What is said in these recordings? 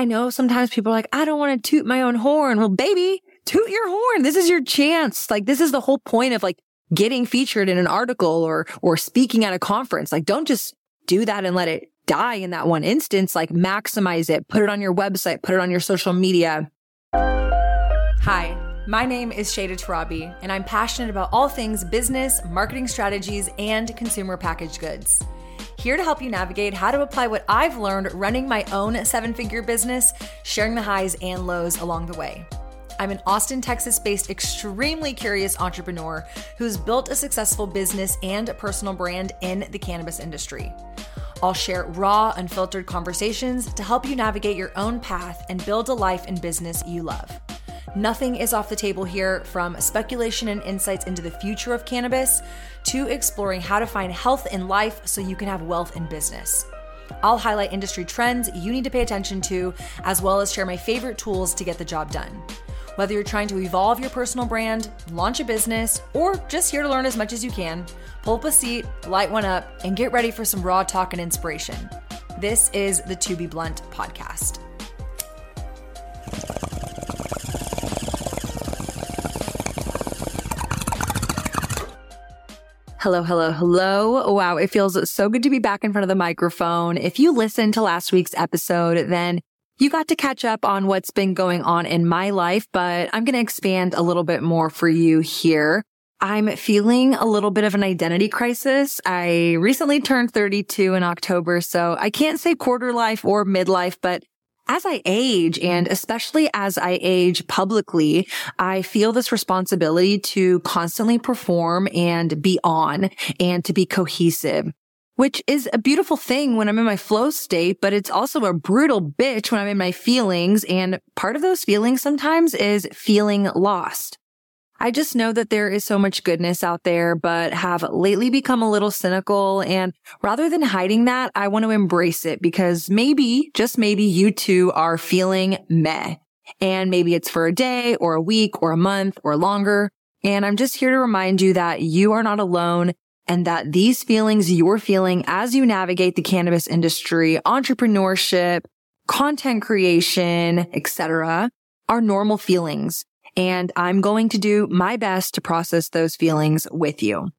I know sometimes people are like, I don't want to toot my own horn. Well, baby, toot your horn. This is your chance. Like, this is the whole point of like getting featured in an article or, or speaking at a conference. Like, don't just do that and let it die in that one instance. Like, maximize it, put it on your website, put it on your social media. Hi. My name is Shayda Torabi, and I'm passionate about all things business, marketing strategies, and consumer packaged goods. Here to help you navigate how to apply what I've learned running my own seven figure business, sharing the highs and lows along the way. I'm an Austin, Texas based, extremely curious entrepreneur who's built a successful business and personal brand in the cannabis industry. I'll share raw, unfiltered conversations to help you navigate your own path and build a life and business you love. Nothing is off the table here from speculation and insights into the future of cannabis to exploring how to find health in life so you can have wealth in business. I'll highlight industry trends you need to pay attention to, as well as share my favorite tools to get the job done. Whether you're trying to evolve your personal brand, launch a business, or just here to learn as much as you can, pull up a seat, light one up, and get ready for some raw talk and inspiration. This is the To Be Blunt podcast. Hello, hello, hello. Wow, it feels so good to be back in front of the microphone. If you listened to last week's episode, then you got to catch up on what's been going on in my life, but I'm going to expand a little bit more for you here. I'm feeling a little bit of an identity crisis. I recently turned 32 in October, so I can't say quarter life or midlife, but as I age and especially as I age publicly, I feel this responsibility to constantly perform and be on and to be cohesive which is a beautiful thing when I'm in my flow state, but it's also a brutal bitch when I'm in my feelings. And part of those feelings sometimes is feeling lost. I just know that there is so much goodness out there, but have lately become a little cynical. And rather than hiding that, I want to embrace it because maybe, just maybe you too are feeling meh. And maybe it's for a day or a week or a month or longer. And I'm just here to remind you that you are not alone and that these feelings you're feeling as you navigate the cannabis industry, entrepreneurship, content creation, etc., are normal feelings. And I'm going to do my best to process those feelings with you.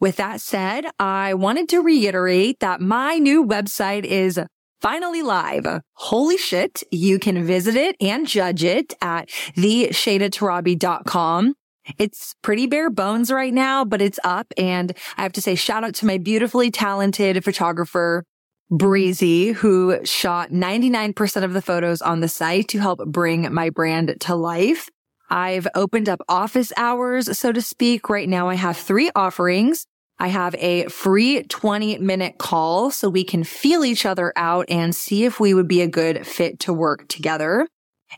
With that said, I wanted to reiterate that my new website is finally live. Holy shit. You can visit it and judge it at theshaydatorabi.com. It's pretty bare bones right now, but it's up. And I have to say shout out to my beautifully talented photographer, Breezy, who shot 99% of the photos on the site to help bring my brand to life. I've opened up office hours, so to speak. Right now I have three offerings. I have a free 20 minute call so we can feel each other out and see if we would be a good fit to work together.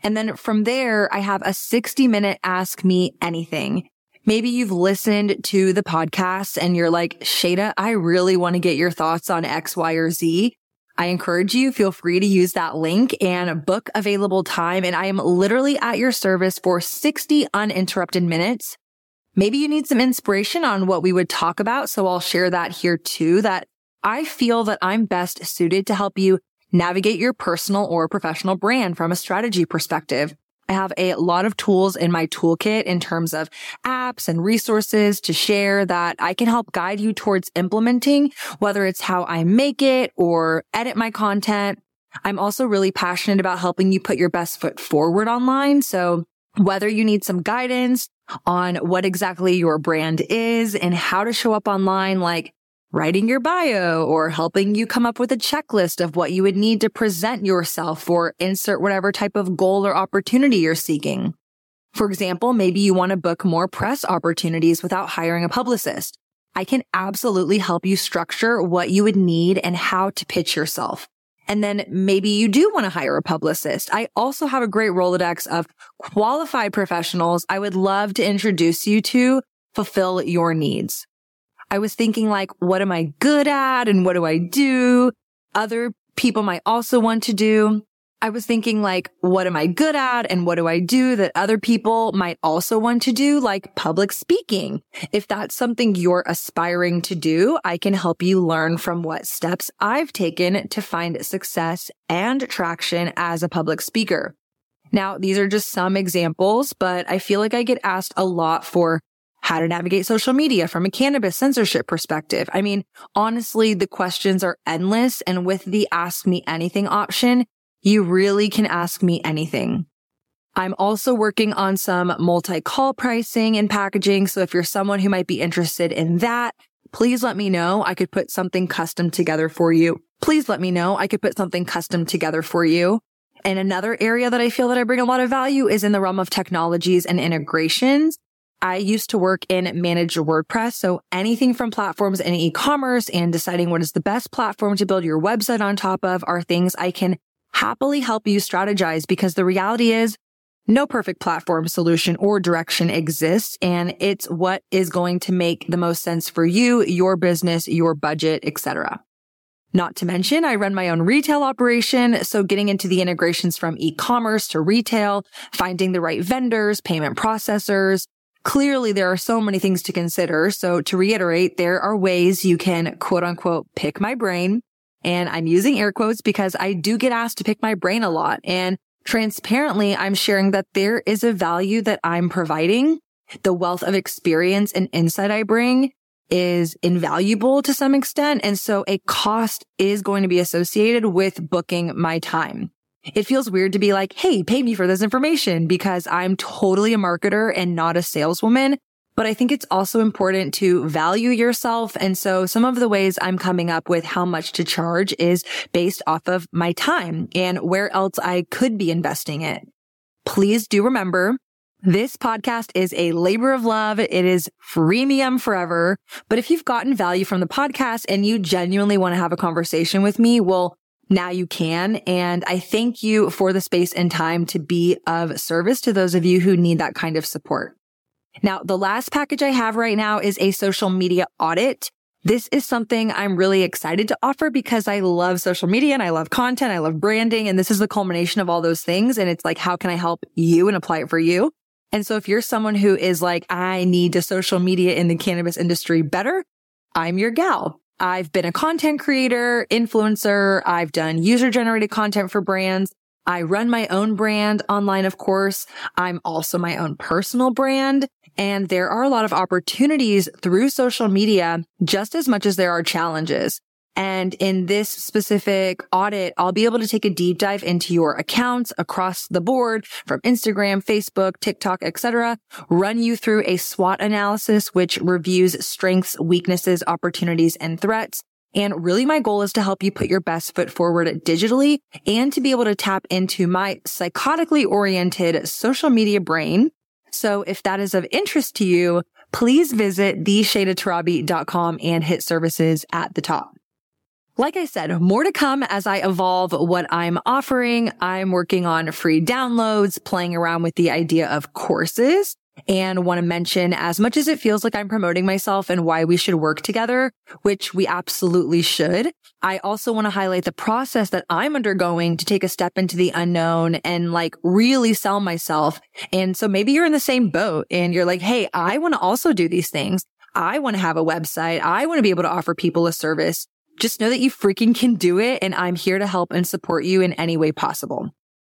And then from there, I have a 60 minute ask me anything. Maybe you've listened to the podcast and you're like, Shayda, I really want to get your thoughts on X, Y, or Z. I encourage you, feel free to use that link and book available time. And I am literally at your service for 60 uninterrupted minutes. Maybe you need some inspiration on what we would talk about. So I'll share that here too, that I feel that I'm best suited to help you navigate your personal or professional brand from a strategy perspective. I have a lot of tools in my toolkit in terms of apps and resources to share that I can help guide you towards implementing, whether it's how I make it or edit my content. I'm also really passionate about helping you put your best foot forward online. So whether you need some guidance on what exactly your brand is and how to show up online, like writing your bio or helping you come up with a checklist of what you would need to present yourself or insert whatever type of goal or opportunity you're seeking. For example, maybe you want to book more press opportunities without hiring a publicist. I can absolutely help you structure what you would need and how to pitch yourself. And then maybe you do want to hire a publicist. I also have a great Rolodex of qualified professionals I would love to introduce you to fulfill your needs. I was thinking like, what am I good at? And what do I do? Other people might also want to do. I was thinking like, what am I good at? And what do I do that other people might also want to do? Like public speaking. If that's something you're aspiring to do, I can help you learn from what steps I've taken to find success and traction as a public speaker. Now, these are just some examples, but I feel like I get asked a lot for how to navigate social media from a cannabis censorship perspective. I mean, honestly, the questions are endless. And with the ask me anything option, you really can ask me anything. I'm also working on some multi-call pricing and packaging. So if you're someone who might be interested in that, please let me know. I could put something custom together for you. Please let me know. I could put something custom together for you. And another area that I feel that I bring a lot of value is in the realm of technologies and integrations. I used to work in managed WordPress. So anything from platforms and e-commerce and deciding what is the best platform to build your website on top of are things I can happily help you strategize because the reality is no perfect platform solution or direction exists. And it's what is going to make the most sense for you, your business, your budget, etc. Not to mention, I run my own retail operation. So getting into the integrations from e-commerce to retail, finding the right vendors, payment processors. Clearly, there are so many things to consider. So to reiterate, there are ways you can quote unquote pick my brain and I'm using air quotes because I do get asked to pick my brain a lot. And transparently, I'm sharing that there is a value that I'm providing. The wealth of experience and insight I bring is invaluable to some extent. And so a cost is going to be associated with booking my time. It feels weird to be like, Hey, pay me for this information because I'm totally a marketer and not a saleswoman. But I think it's also important to value yourself. And so some of the ways I'm coming up with how much to charge is based off of my time and where else I could be investing it. Please do remember this podcast is a labor of love. It is freemium forever. But if you've gotten value from the podcast and you genuinely want to have a conversation with me, well, now you can. And I thank you for the space and time to be of service to those of you who need that kind of support. Now, the last package I have right now is a social media audit. This is something I'm really excited to offer because I love social media and I love content. I love branding. And this is the culmination of all those things. And it's like, how can I help you and apply it for you? And so if you're someone who is like, I need to social media in the cannabis industry better, I'm your gal. I've been a content creator, influencer. I've done user generated content for brands. I run my own brand online, of course. I'm also my own personal brand. And there are a lot of opportunities through social media just as much as there are challenges. And in this specific audit, I'll be able to take a deep dive into your accounts across the board from Instagram, Facebook, TikTok, etc. Run you through a SWOT analysis, which reviews strengths, weaknesses, opportunities, and threats. And really my goal is to help you put your best foot forward digitally and to be able to tap into my psychotically oriented social media brain. So if that is of interest to you, please visit theshaydatorabi.com and hit services at the top. Like I said, more to come as I evolve what I'm offering. I'm working on free downloads, playing around with the idea of courses and want to mention as much as it feels like I'm promoting myself and why we should work together, which we absolutely should. I also want to highlight the process that I'm undergoing to take a step into the unknown and like really sell myself. And so maybe you're in the same boat and you're like, Hey, I want to also do these things. I want to have a website. I want to be able to offer people a service. Just know that you freaking can do it. And I'm here to help and support you in any way possible.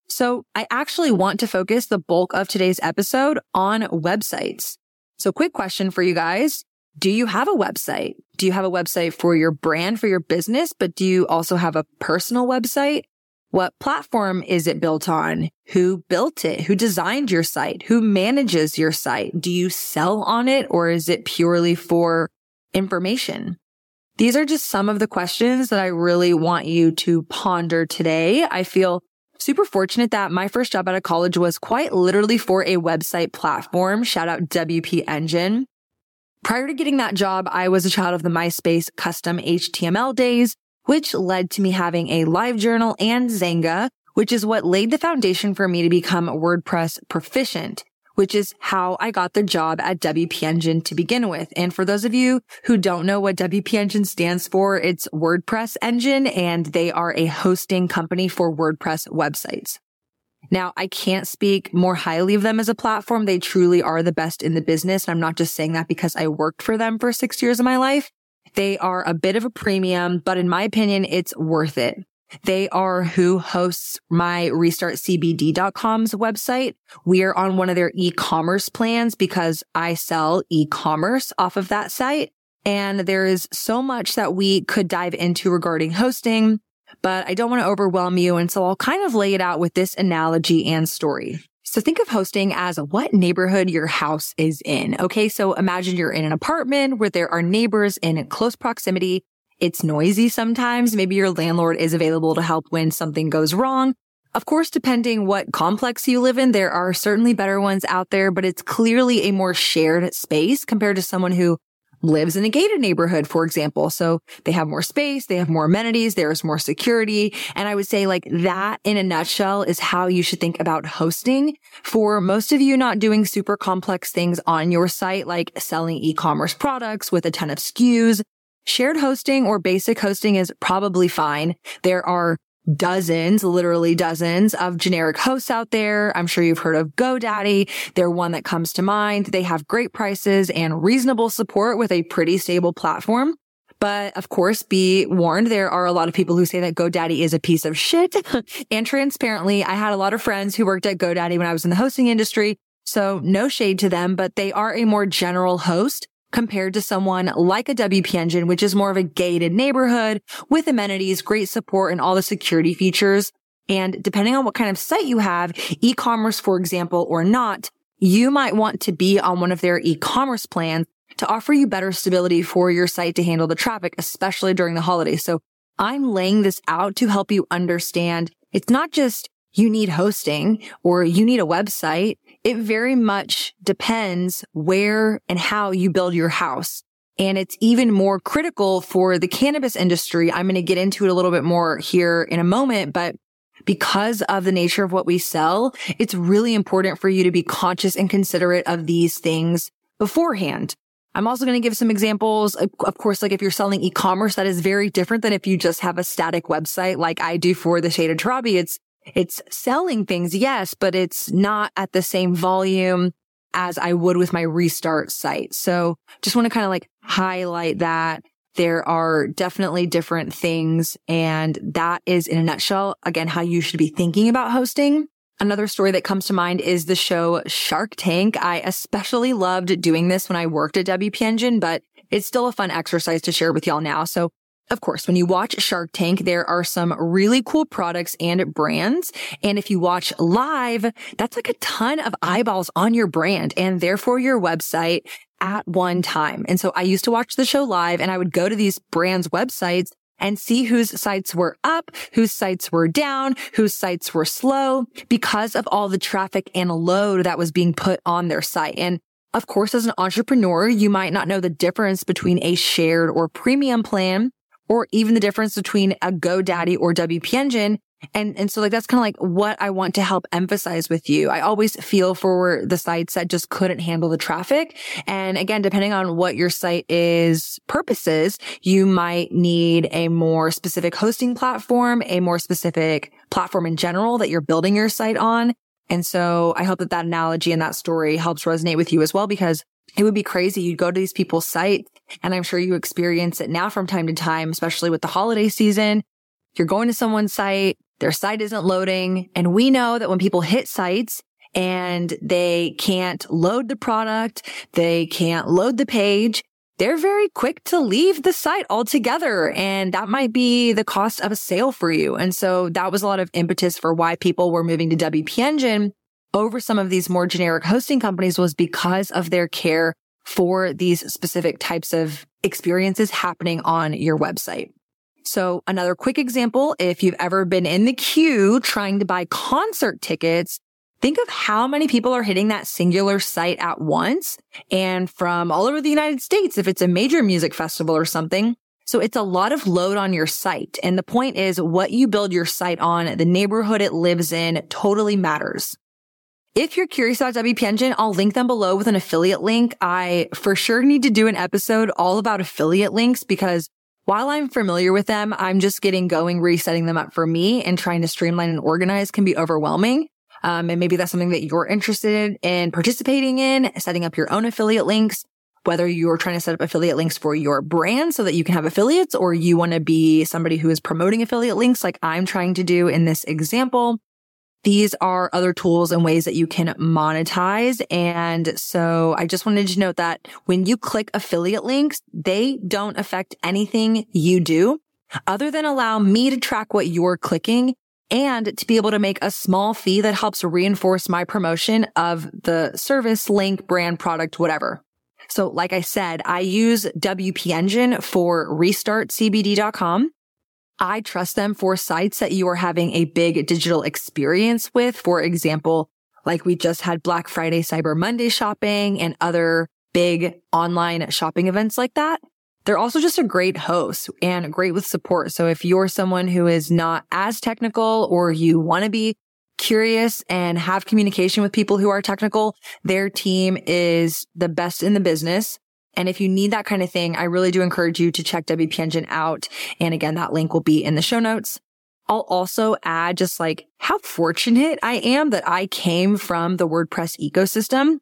So I actually want to focus the bulk of today's episode on websites. So quick question for you guys. Do you have a website? Do you have a website for your brand, for your business? But do you also have a personal website? What platform is it built on? Who built it? Who designed your site? Who manages your site? Do you sell on it or is it purely for information? These are just some of the questions that I really want you to ponder today. I feel super fortunate that my first job out of college was quite literally for a website platform. Shout out WP Engine. Prior to getting that job, I was a child of the MySpace custom HTML days, which led to me having a live journal and Xanga, which is what laid the foundation for me to become WordPress proficient. Which is how I got the job at WP Engine to begin with. And for those of you who don't know what WP Engine stands for, it's WordPress Engine and they are a hosting company for WordPress websites. Now, I can't speak more highly of them as a platform. They truly are the best in the business. I'm not just saying that because I worked for them for six years of my life. They are a bit of a premium, but in my opinion, it's worth it. They are who hosts my restartcbd.com's website. We are on one of their e-commerce plans because I sell e-commerce off of that site. And there is so much that we could dive into regarding hosting, but I don't want to overwhelm you. And so I'll kind of lay it out with this analogy and story. So think of hosting as what neighborhood your house is in. Okay. So imagine you're in an apartment where there are neighbors in close proximity it's noisy sometimes. Maybe your landlord is available to help when something goes wrong. Of course, depending what complex you live in, there are certainly better ones out there, but it's clearly a more shared space compared to someone who lives in a gated neighborhood, for example. So they have more space, they have more amenities, there's more security. And I would say like that in a nutshell is how you should think about hosting for most of you not doing super complex things on your site, like selling e-commerce products with a ton of SKUs, Shared hosting or basic hosting is probably fine. There are dozens, literally dozens of generic hosts out there. I'm sure you've heard of GoDaddy. They're one that comes to mind. They have great prices and reasonable support with a pretty stable platform. But of course, be warned, there are a lot of people who say that GoDaddy is a piece of shit. and transparently, I had a lot of friends who worked at GoDaddy when I was in the hosting industry. So no shade to them, but they are a more general host compared to someone like a WP Engine, which is more of a gated neighborhood with amenities, great support, and all the security features. And depending on what kind of site you have, e-commerce, for example, or not, you might want to be on one of their e-commerce plans to offer you better stability for your site to handle the traffic, especially during the holidays. So I'm laying this out to help you understand it's not just you need hosting or you need a website it very much depends where and how you build your house. And it's even more critical for the cannabis industry. I'm going to get into it a little bit more here in a moment, but because of the nature of what we sell, it's really important for you to be conscious and considerate of these things beforehand. I'm also going to give some examples. Of course, like if you're selling e-commerce, that is very different than if you just have a static website like I do for the Shayda Torabi. It's it's selling things, yes, but it's not at the same volume as I would with my restart site. So just want to kind of like highlight that there are definitely different things. And that is in a nutshell, again, how you should be thinking about hosting. Another story that comes to mind is the show Shark Tank. I especially loved doing this when I worked at WP Engine, but it's still a fun exercise to share with y'all now. So of course, when you watch Shark Tank, there are some really cool products and brands. And if you watch live, that's like a ton of eyeballs on your brand and therefore your website at one time. And so I used to watch the show live and I would go to these brands' websites and see whose sites were up, whose sites were down, whose sites were slow because of all the traffic and load that was being put on their site. And of course, as an entrepreneur, you might not know the difference between a shared or premium plan or even the difference between a GoDaddy or WP Engine. And, and so like, that's kind of like what I want to help emphasize with you. I always feel for the sites that just couldn't handle the traffic. And again, depending on what your site is purposes, you might need a more specific hosting platform, a more specific platform in general that you're building your site on. And so I hope that that analogy and that story helps resonate with you as well, because it would be crazy. You'd go to these people's sites and I'm sure you experience it now from time to time, especially with the holiday season. You're going to someone's site, their site isn't loading. And we know that when people hit sites and they can't load the product, they can't load the page, they're very quick to leave the site altogether. And that might be the cost of a sale for you. And so that was a lot of impetus for why people were moving to WP Engine over some of these more generic hosting companies was because of their care for these specific types of experiences happening on your website. So another quick example, if you've ever been in the queue trying to buy concert tickets, think of how many people are hitting that singular site at once and from all over the United States if it's a major music festival or something. So it's a lot of load on your site. And the point is what you build your site on, the neighborhood it lives in totally matters. If you're curious about WP Engine, I'll link them below with an affiliate link. I for sure need to do an episode all about affiliate links because while I'm familiar with them, I'm just getting going, resetting them up for me and trying to streamline and organize can be overwhelming. Um, and maybe that's something that you're interested in participating in, setting up your own affiliate links, whether you're trying to set up affiliate links for your brand so that you can have affiliates or you want to be somebody who is promoting affiliate links like I'm trying to do in this example. These are other tools and ways that you can monetize. And so I just wanted to note that when you click affiliate links, they don't affect anything you do other than allow me to track what you're clicking and to be able to make a small fee that helps reinforce my promotion of the service, link, brand, product, whatever. So like I said, I use WP Engine for restartcbd.com. I trust them for sites that you are having a big digital experience with. For example, like we just had Black Friday, Cyber Monday shopping and other big online shopping events like that. They're also just a great host and great with support. So if you're someone who is not as technical or you want to be curious and have communication with people who are technical, their team is the best in the business. And if you need that kind of thing, I really do encourage you to check WP Engine out. And again, that link will be in the show notes. I'll also add just like how fortunate I am that I came from the WordPress ecosystem.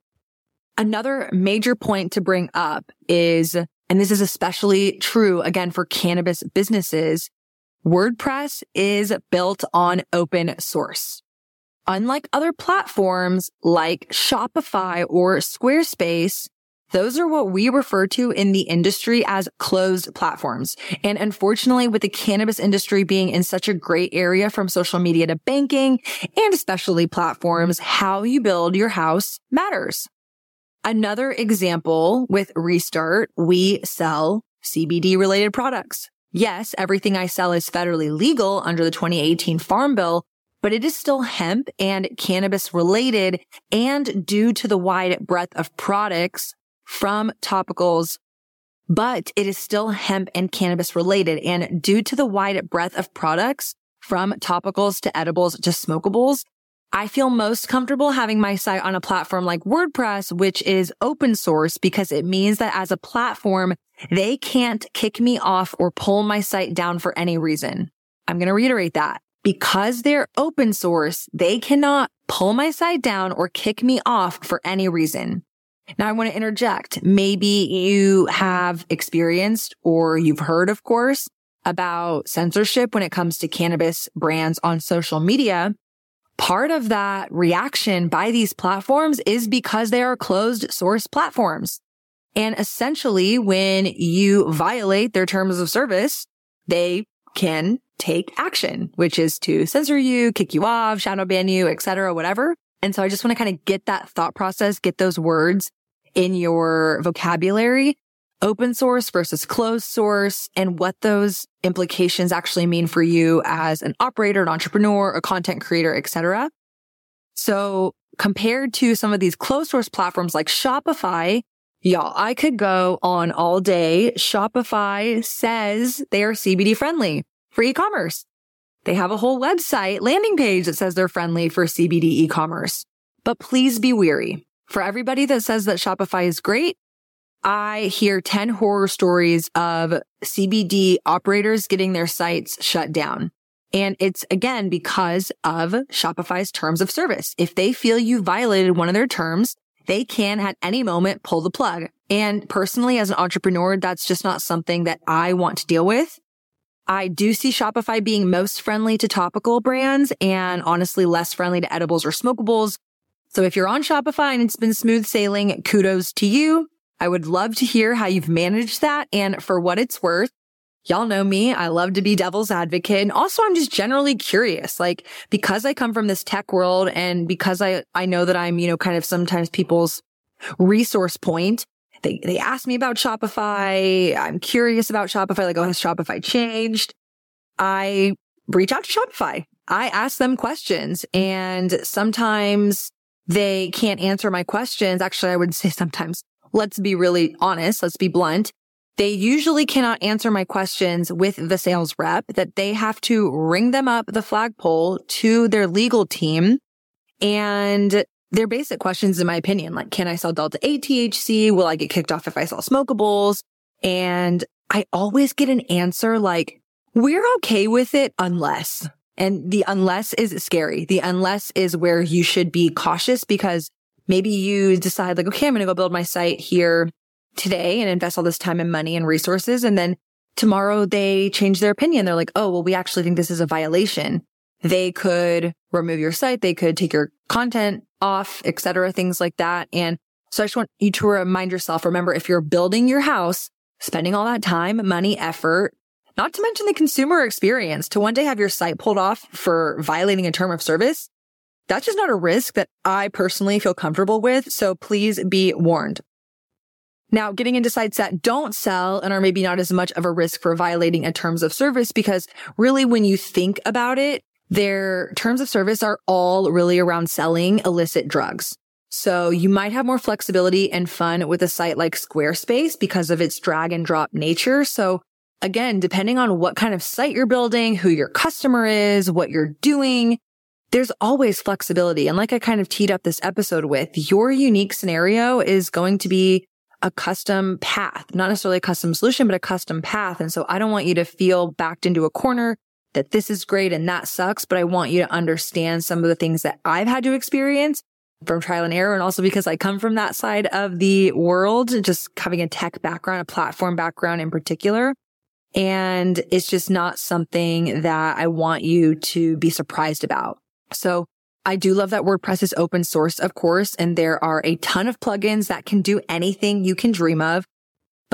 Another major point to bring up is and this is especially true again for cannabis businesses, WordPress is built on open source. Unlike other platforms like Shopify or Squarespace, those are what we refer to in the industry as closed platforms. And unfortunately, with the cannabis industry being in such a great area from social media to banking and especially platforms, how you build your house matters. Another example with Restart, we sell CBD related products. Yes, everything I sell is federally legal under the 2018 Farm Bill, but it is still hemp and cannabis related and due to the wide breadth of products from topicals, but it is still hemp and cannabis related. And due to the wide breadth of products from topicals to edibles to smokables, I feel most comfortable having my site on a platform like WordPress, which is open source because it means that as a platform, they can't kick me off or pull my site down for any reason. I'm going to reiterate that because they're open source, they cannot pull my site down or kick me off for any reason. Now I want to interject. Maybe you have experienced or you've heard, of course, about censorship when it comes to cannabis brands on social media. Part of that reaction by these platforms is because they are closed source platforms. And essentially, when you violate their terms of service, they can take action, which is to censor you, kick you off, shadow ban you, etc., whatever. And so I just want to kind of get that thought process, get those words in your vocabulary open source versus closed source and what those implications actually mean for you as an operator, an entrepreneur, a content creator, etc. So compared to some of these closed source platforms like Shopify, y'all, I could go on all day. Shopify says they are CBD friendly for e-commerce. They have a whole website landing page that says they're friendly for CBD e-commerce. But please be weary. For everybody that says that Shopify is great, I hear 10 horror stories of CBD operators getting their sites shut down. And it's again because of Shopify's terms of service. If they feel you violated one of their terms, they can at any moment pull the plug. And personally, as an entrepreneur, that's just not something that I want to deal with. I do see Shopify being most friendly to topical brands and honestly less friendly to edibles or smokables. So if you're on Shopify and it's been smooth sailing, kudos to you. I would love to hear how you've managed that. And for what it's worth, y'all know me. I love to be devil's advocate. And also I'm just generally curious, like because I come from this tech world and because I, I know that I'm, you know, kind of sometimes people's resource point. They, they ask me about Shopify. I'm curious about Shopify. Like, oh, has Shopify changed? I reach out to Shopify. I ask them questions and sometimes they can't answer my questions. Actually, I would say sometimes let's be really honest. Let's be blunt. They usually cannot answer my questions with the sales rep that they have to ring them up the flagpole to their legal team and they're basic questions in my opinion. Like, can I sell Delta 8 THC? Will I get kicked off if I sell smokables? And I always get an answer like, we're okay with it unless. And the unless is scary. The unless is where you should be cautious because maybe you decide like, okay, I'm going to go build my site here today and invest all this time and money and resources. And then tomorrow they change their opinion. They're like, oh, well, we actually think this is a violation. They could remove your site. They could take your content off, etc., things like that. And so I just want you to remind yourself, remember, if you're building your house, spending all that time, money, effort, not to mention the consumer experience to one day have your site pulled off for violating a term of service. That's just not a risk that I personally feel comfortable with. So please be warned. Now, getting into sites that don't sell and are maybe not as much of a risk for violating a terms of service because really when you think about it, their terms of service are all really around selling illicit drugs. So you might have more flexibility and fun with a site like Squarespace because of its drag and drop nature. So again, depending on what kind of site you're building, who your customer is, what you're doing, there's always flexibility. And like I kind of teed up this episode with, your unique scenario is going to be a custom path, not necessarily a custom solution, but a custom path. And so I don't want you to feel backed into a corner that this is great and that sucks, but I want you to understand some of the things that I've had to experience from trial and error. And also because I come from that side of the world, just having a tech background, a platform background in particular. And it's just not something that I want you to be surprised about. So I do love that WordPress is open source, of course, and there are a ton of plugins that can do anything you can dream of.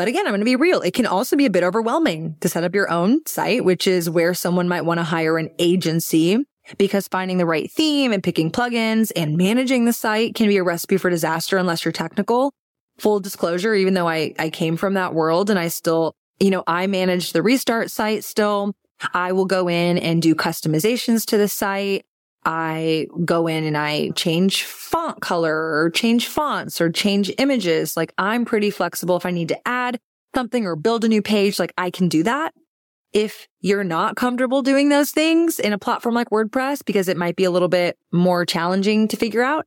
But again, I'm going to be real. It can also be a bit overwhelming to set up your own site, which is where someone might want to hire an agency because finding the right theme and picking plugins and managing the site can be a recipe for disaster unless you're technical. Full disclosure, even though I, I came from that world and I still, you know, I manage the restart site still. I will go in and do customizations to the site. I go in and I change font color or change fonts or change images. Like I'm pretty flexible. If I need to add something or build a new page, like I can do that. If you're not comfortable doing those things in a platform like WordPress, because it might be a little bit more challenging to figure out,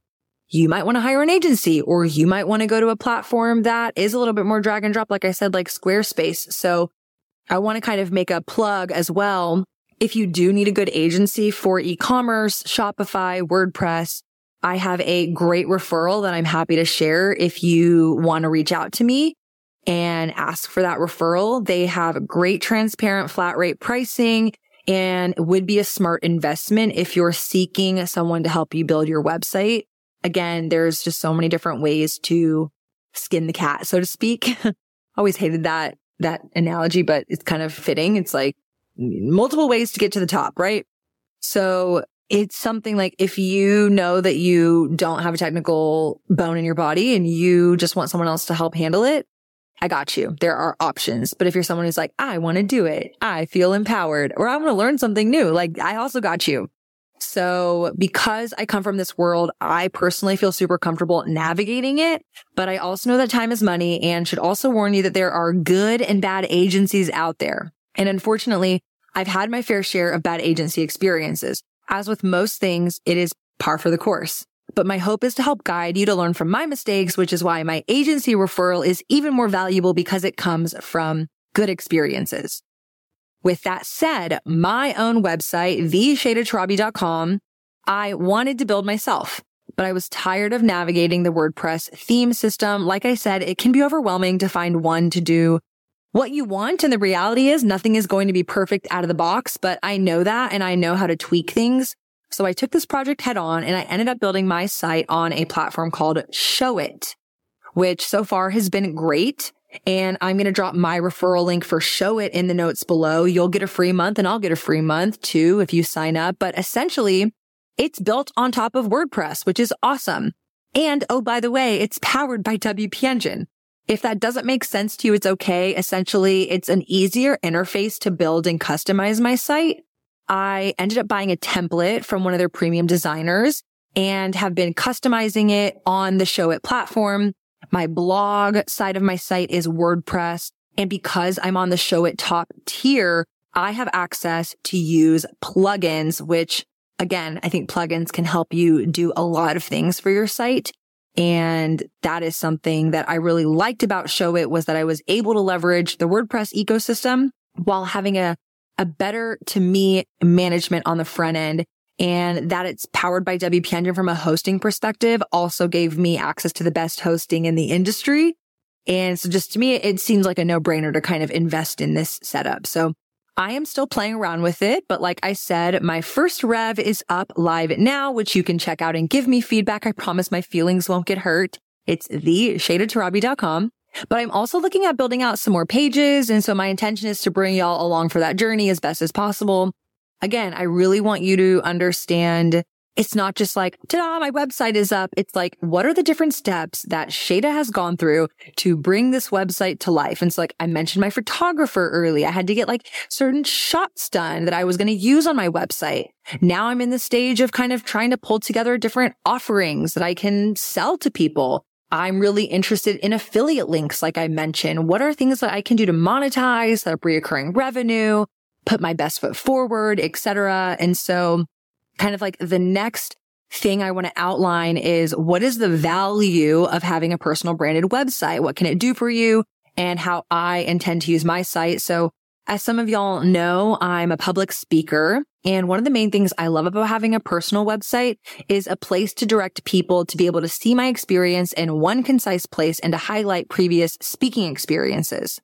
you might want to hire an agency or you might want to go to a platform that is a little bit more drag and drop. Like I said, like Squarespace. So I want to kind of make a plug as well if you do need a good agency for e-commerce, Shopify, WordPress, I have a great referral that I'm happy to share if you want to reach out to me and ask for that referral. They have great transparent flat rate pricing and would be a smart investment if you're seeking someone to help you build your website. Again, there's just so many different ways to skin the cat, so to speak. Always hated that, that analogy, but it's kind of fitting. It's like multiple ways to get to the top, right? So it's something like if you know that you don't have a technical bone in your body and you just want someone else to help handle it, I got you. There are options. But if you're someone who's like, I want to do it, I feel empowered, or I want to learn something new, like I also got you. So because I come from this world, I personally feel super comfortable navigating it, but I also know that time is money and should also warn you that there are good and bad agencies out there. And unfortunately, I've had my fair share of bad agency experiences. As with most things, it is par for the course. But my hope is to help guide you to learn from my mistakes, which is why my agency referral is even more valuable because it comes from good experiences. With that said, my own website, theshaydatorabi.com, I wanted to build myself, but I was tired of navigating the WordPress theme system. Like I said, it can be overwhelming to find one to do what you want. And the reality is nothing is going to be perfect out of the box, but I know that and I know how to tweak things. So I took this project head on and I ended up building my site on a platform called Showit, which so far has been great. And I'm going to drop my referral link for Showit in the notes below. You'll get a free month and I'll get a free month too if you sign up. But essentially it's built on top of WordPress, which is awesome. And oh, by the way, it's powered by WP Engine. If that doesn't make sense to you, it's okay. Essentially, it's an easier interface to build and customize my site. I ended up buying a template from one of their premium designers and have been customizing it on the Showit platform. My blog side of my site is WordPress. And because I'm on the Showit top tier, I have access to use plugins, which again, I think plugins can help you do a lot of things for your site. And that is something that I really liked about Showit was that I was able to leverage the WordPress ecosystem while having a, a better to me management on the front end. And that it's powered by WP Engine from a hosting perspective also gave me access to the best hosting in the industry. And so just to me, it seems like a no brainer to kind of invest in this setup. So I am still playing around with it, but like I said, my first rev is up live now, which you can check out and give me feedback. I promise my feelings won't get hurt. It's the But I'm also looking at building out some more pages. And so my intention is to bring y'all along for that journey as best as possible. Again, I really want you to understand it's not just like, ta-da, my website is up. It's like, what are the different steps that Shayda has gone through to bring this website to life? And so like, I mentioned my photographer early. I had to get like certain shots done that I was going to use on my website. Now I'm in the stage of kind of trying to pull together different offerings that I can sell to people. I'm really interested in affiliate links, like I mentioned. What are things that I can do to monetize, set up reoccurring revenue, put my best foot forward, etc. And so kind of like the next thing I want to outline is what is the value of having a personal branded website? What can it do for you and how I intend to use my site? So as some of y'all know, I'm a public speaker. And one of the main things I love about having a personal website is a place to direct people to be able to see my experience in one concise place and to highlight previous speaking experiences.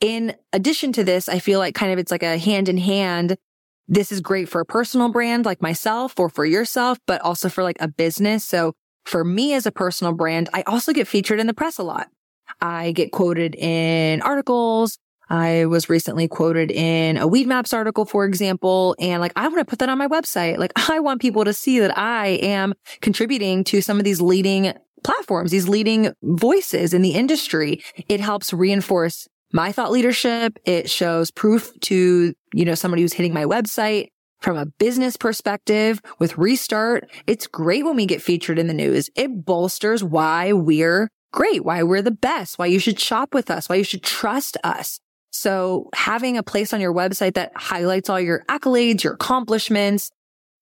In addition to this, I feel like kind of it's like a hand in hand this is great for a personal brand like myself or for yourself, but also for like a business. So for me as a personal brand, I also get featured in the press a lot. I get quoted in articles. I was recently quoted in a Weedmaps article, for example, and like I want to put that on my website. Like I want people to see that I am contributing to some of these leading platforms, these leading voices in the industry. It helps reinforce my thought leadership. It shows proof to, you know, somebody who's hitting my website from a business perspective with restart. It's great when we get featured in the news. It bolsters why we're great, why we're the best, why you should shop with us, why you should trust us. So having a place on your website that highlights all your accolades, your accomplishments.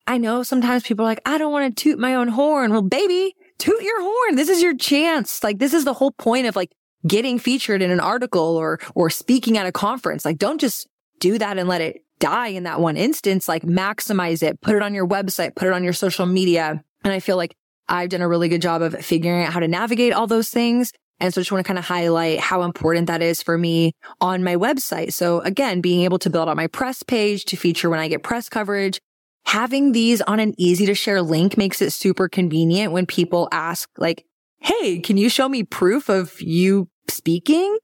I know sometimes people are like, I don't want to toot my own horn. Well, baby, toot your horn. This is your chance. Like this is the whole point of like getting featured in an article or, or speaking at a conference. Like don't just do that and let it die in that one instance. Like maximize it, put it on your website, put it on your social media. And I feel like I've done a really good job of figuring out how to navigate all those things. And so I just want to kind of highlight how important that is for me on my website. So again, being able to build out my press page to feature when I get press coverage, having these on an easy to share link makes it super convenient when people ask like, Hey, can you show me proof of you speaking?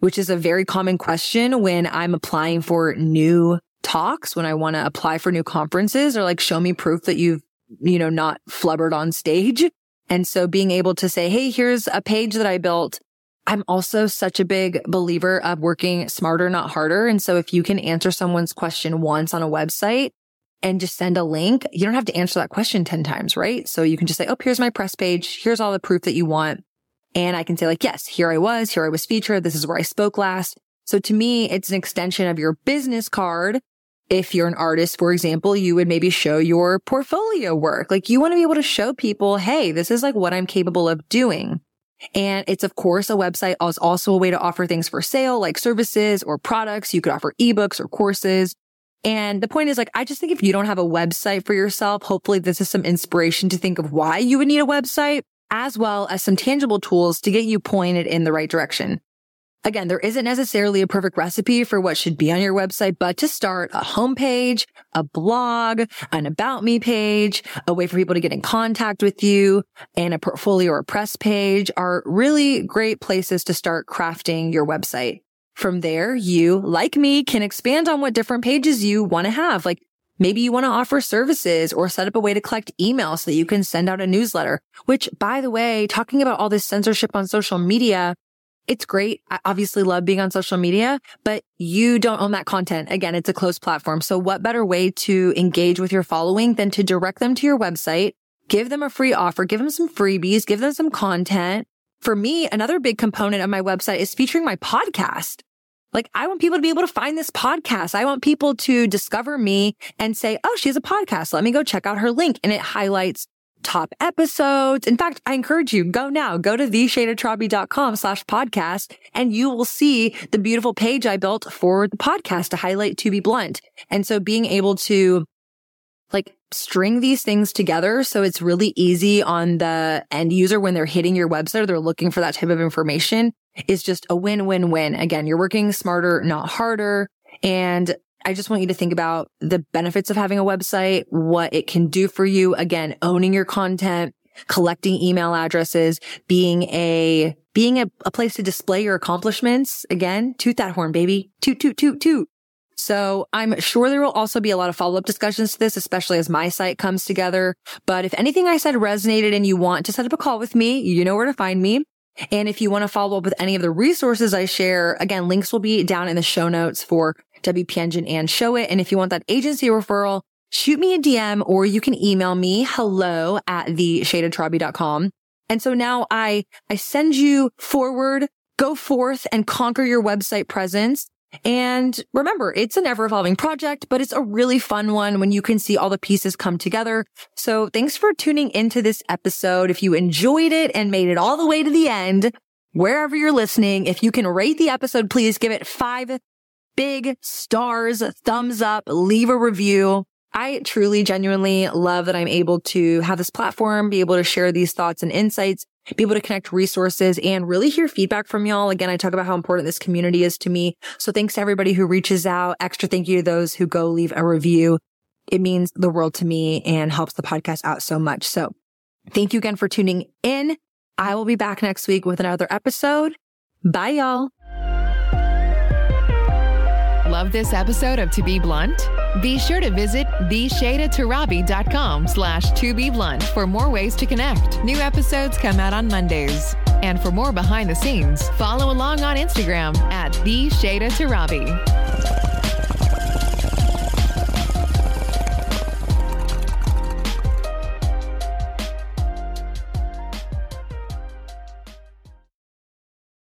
Which is a very common question when I'm applying for new talks, when I want to apply for new conferences or like show me proof that you've, you know, not flubbered on stage. And so being able to say, Hey, here's a page that I built. I'm also such a big believer of working smarter, not harder. And so if you can answer someone's question once on a website, and just send a link, you don't have to answer that question 10 times, right? So you can just say, Oh, here's my press page. Here's all the proof that you want. And I can say like, yes, here I was, here I was featured. This is where I spoke last. So to me, it's an extension of your business card. If you're an artist, for example, you would maybe show your portfolio work. Like you want to be able to show people, Hey, this is like what I'm capable of doing. And it's of course a website is also a way to offer things for sale, like services or products. You could offer ebooks or courses. And the point is like, I just think if you don't have a website for yourself, hopefully this is some inspiration to think of why you would need a website as well as some tangible tools to get you pointed in the right direction. Again, there isn't necessarily a perfect recipe for what should be on your website, but to start a homepage, a blog, an about me page, a way for people to get in contact with you and a portfolio or press page are really great places to start crafting your website. From there, you, like me, can expand on what different pages you want to have. Like maybe you want to offer services or set up a way to collect emails so that you can send out a newsletter, which by the way, talking about all this censorship on social media, it's great. I obviously love being on social media, but you don't own that content. Again, it's a closed platform. So what better way to engage with your following than to direct them to your website, give them a free offer, give them some freebies, give them some content. For me, another big component of my website is featuring my podcast. Like I want people to be able to find this podcast. I want people to discover me and say, Oh, she has a podcast. Let me go check out her link. And it highlights top episodes. In fact, I encourage you, go now, go to theshaydatorabi.com slash podcast and you will see the beautiful page I built for the podcast to highlight to be blunt. And so being able to like string these things together. So it's really easy on the end user when they're hitting your website or they're looking for that type of information is just a win, win, win. Again, you're working smarter, not harder. And I just want you to think about the benefits of having a website, what it can do for you. Again, owning your content, collecting email addresses, being a, being a, a place to display your accomplishments. Again, toot that horn, baby. Toot, toot, toot, toot. So I'm sure there will also be a lot of follow up discussions to this, especially as my site comes together. But if anything I said resonated and you want to set up a call with me, you know where to find me. And if you want to follow up with any of the resources I share, again, links will be down in the show notes for WP Engine and Showit. And if you want that agency referral, shoot me a DM or you can email me hello at the theshaydatorabi.com. And so now I, I send you forward, go forth and conquer your website presence. And remember, it's an ever evolving project, but it's a really fun one when you can see all the pieces come together. So thanks for tuning into this episode. If you enjoyed it and made it all the way to the end, wherever you're listening, if you can rate the episode, please give it five big stars, thumbs up, leave a review. I truly, genuinely love that I'm able to have this platform, be able to share these thoughts and insights be able to connect resources and really hear feedback from y'all. Again, I talk about how important this community is to me. So thanks to everybody who reaches out. Extra thank you to those who go leave a review. It means the world to me and helps the podcast out so much. So thank you again for tuning in. I will be back next week with another episode. Bye y'all. Love this episode of To Be Blunt? Be sure to visit theshaydatorabi.com slash to be blunt for more ways to connect. New episodes come out on Mondays. And for more behind the scenes, follow along on Instagram at theshaydatorabi.